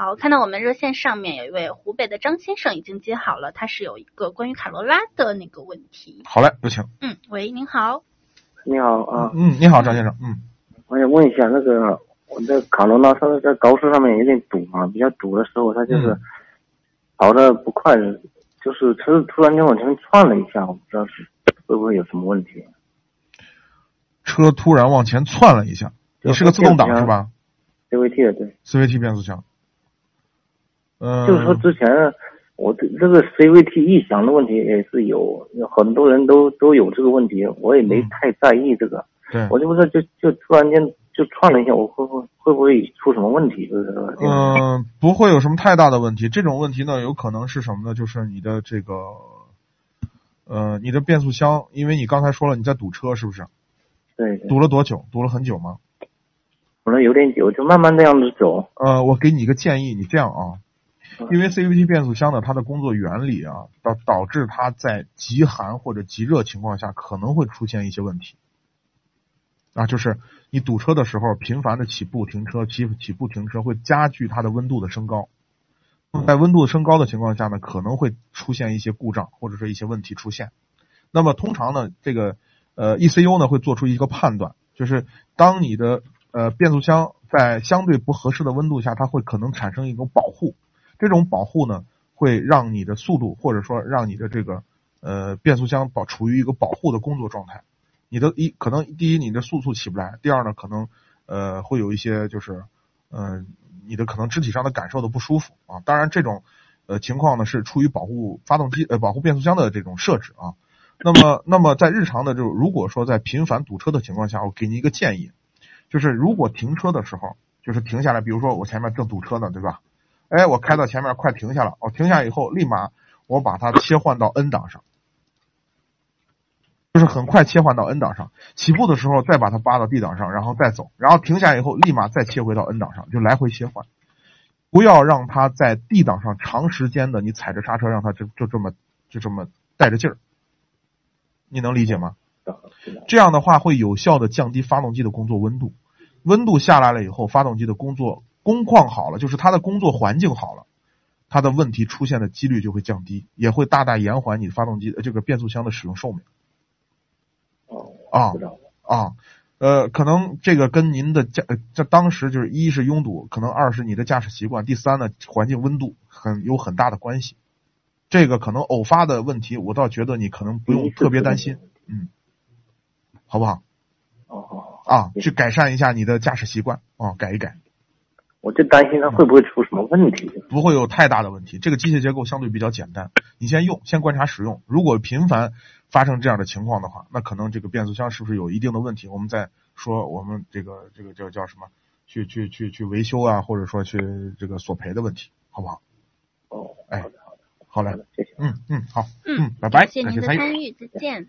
好，看到我们热线上面有一位湖北的张先生已经接好了，他是有一个关于卡罗拉的那个问题。好嘞，有请。嗯，喂，您好。你好啊，嗯，你好，张先生。嗯，我想问一下，那个我这卡罗拉，它在高速上面有点堵嘛，比较堵的时候，它就是嗯跑的不快，就是车子突然间往前窜了一下，我不知道是会不会有什么问题。车突然往前窜了一下，你是个自动挡是吧 CVT 的对，？CVT 变速箱。嗯、就是说之前我对这个 CVT 异响的问题也是有，有很多人都都有这个问题，我也没嗯太在意这个，对，我就不知道就就突然间就窜了一下，我会不会会不会出什么问题？就是嗯、不会有什么太大的问题。这种问题呢，有可能是什么呢？就是你的这个，呃，你的变速箱，因为你刚才说了你在堵车，是不是？对对，堵了多久？堵了很久吗？可能有点久，就慢慢那样子走。呃，我给你一个建议，你这样啊，嗯因为 CVT 变速箱呢，它的工作原理啊，导导致它在极寒或者极热情况下可能会出现一些问题。啊，就是你堵车的时候，频繁的起步停车，起起步停车会加剧它的温度的升高。在温度升高的情况下呢，可能会出现一些故障或者说一些问题出现。那么通常呢，这个呃 ECU 呢会做出一个判断，就是当你的呃变速箱在相对不合适的温度下，它会可能产生一种保护。这种保护呢，会让你的速度或者说让你的这个呃变速箱保处于一个保护的工作状态。你的一可能第一你的速速起不来，第二呢可能呃会有一些就是呃你的可能肢体上的感受的不舒服啊。当然这种呃情况呢是出于保护发动机呃保护变速箱的这种设置啊。那么那么在日常的这种如果说在频繁堵车的情况下，我给你一个建议，就是如果停车的时候就是停下来，比如说我前面正堵车呢，对吧？哎，我开到前面快停下了，我停下以后立马我把它切换到 N 档上。就是很快切换到 N 档上，起步的时候再把它扒到 D 档上，然后再走，然后停下以后立马再切回到 N 档上，就来回切换，不要让它在 D 档上长时间的你踩着刹车，让它就就这么就这么带着劲儿，你能理解吗？这样的话会有效的降低发动机的工作温度，温度下来了以后，发动机的工作工况好了，就是它的工作环境好了，它的问题出现的几率就会降低，也会大大延缓你发动机呃这个变速箱的使用寿命。哦，啊。啊，呃，可能这个跟您的驾，呃这当时就是一是拥堵，可能二是你的驾驶习惯，第三呢，环境温度很有很大的关系。这个可能偶发的问题，我倒觉得你可能不用特别担心，嗯，好不好？哦哦，啊，去改善一下你的驾驶习惯啊，改一改，我就担心它会不会出什么问题。不会有太大的问题。这个机械结构相对比较简单，你先用，先观察使用。如果频繁发生这样的情况的话，那可能这个变速箱是不是有一定的问题？我们再说我们这个这个叫叫什么？去去去去维修啊，或者说去这个索赔的问题，好不好？哦，哎好的好的好嘞谢谢。嗯嗯，好，嗯，拜拜，感谢参与。的参与，再见。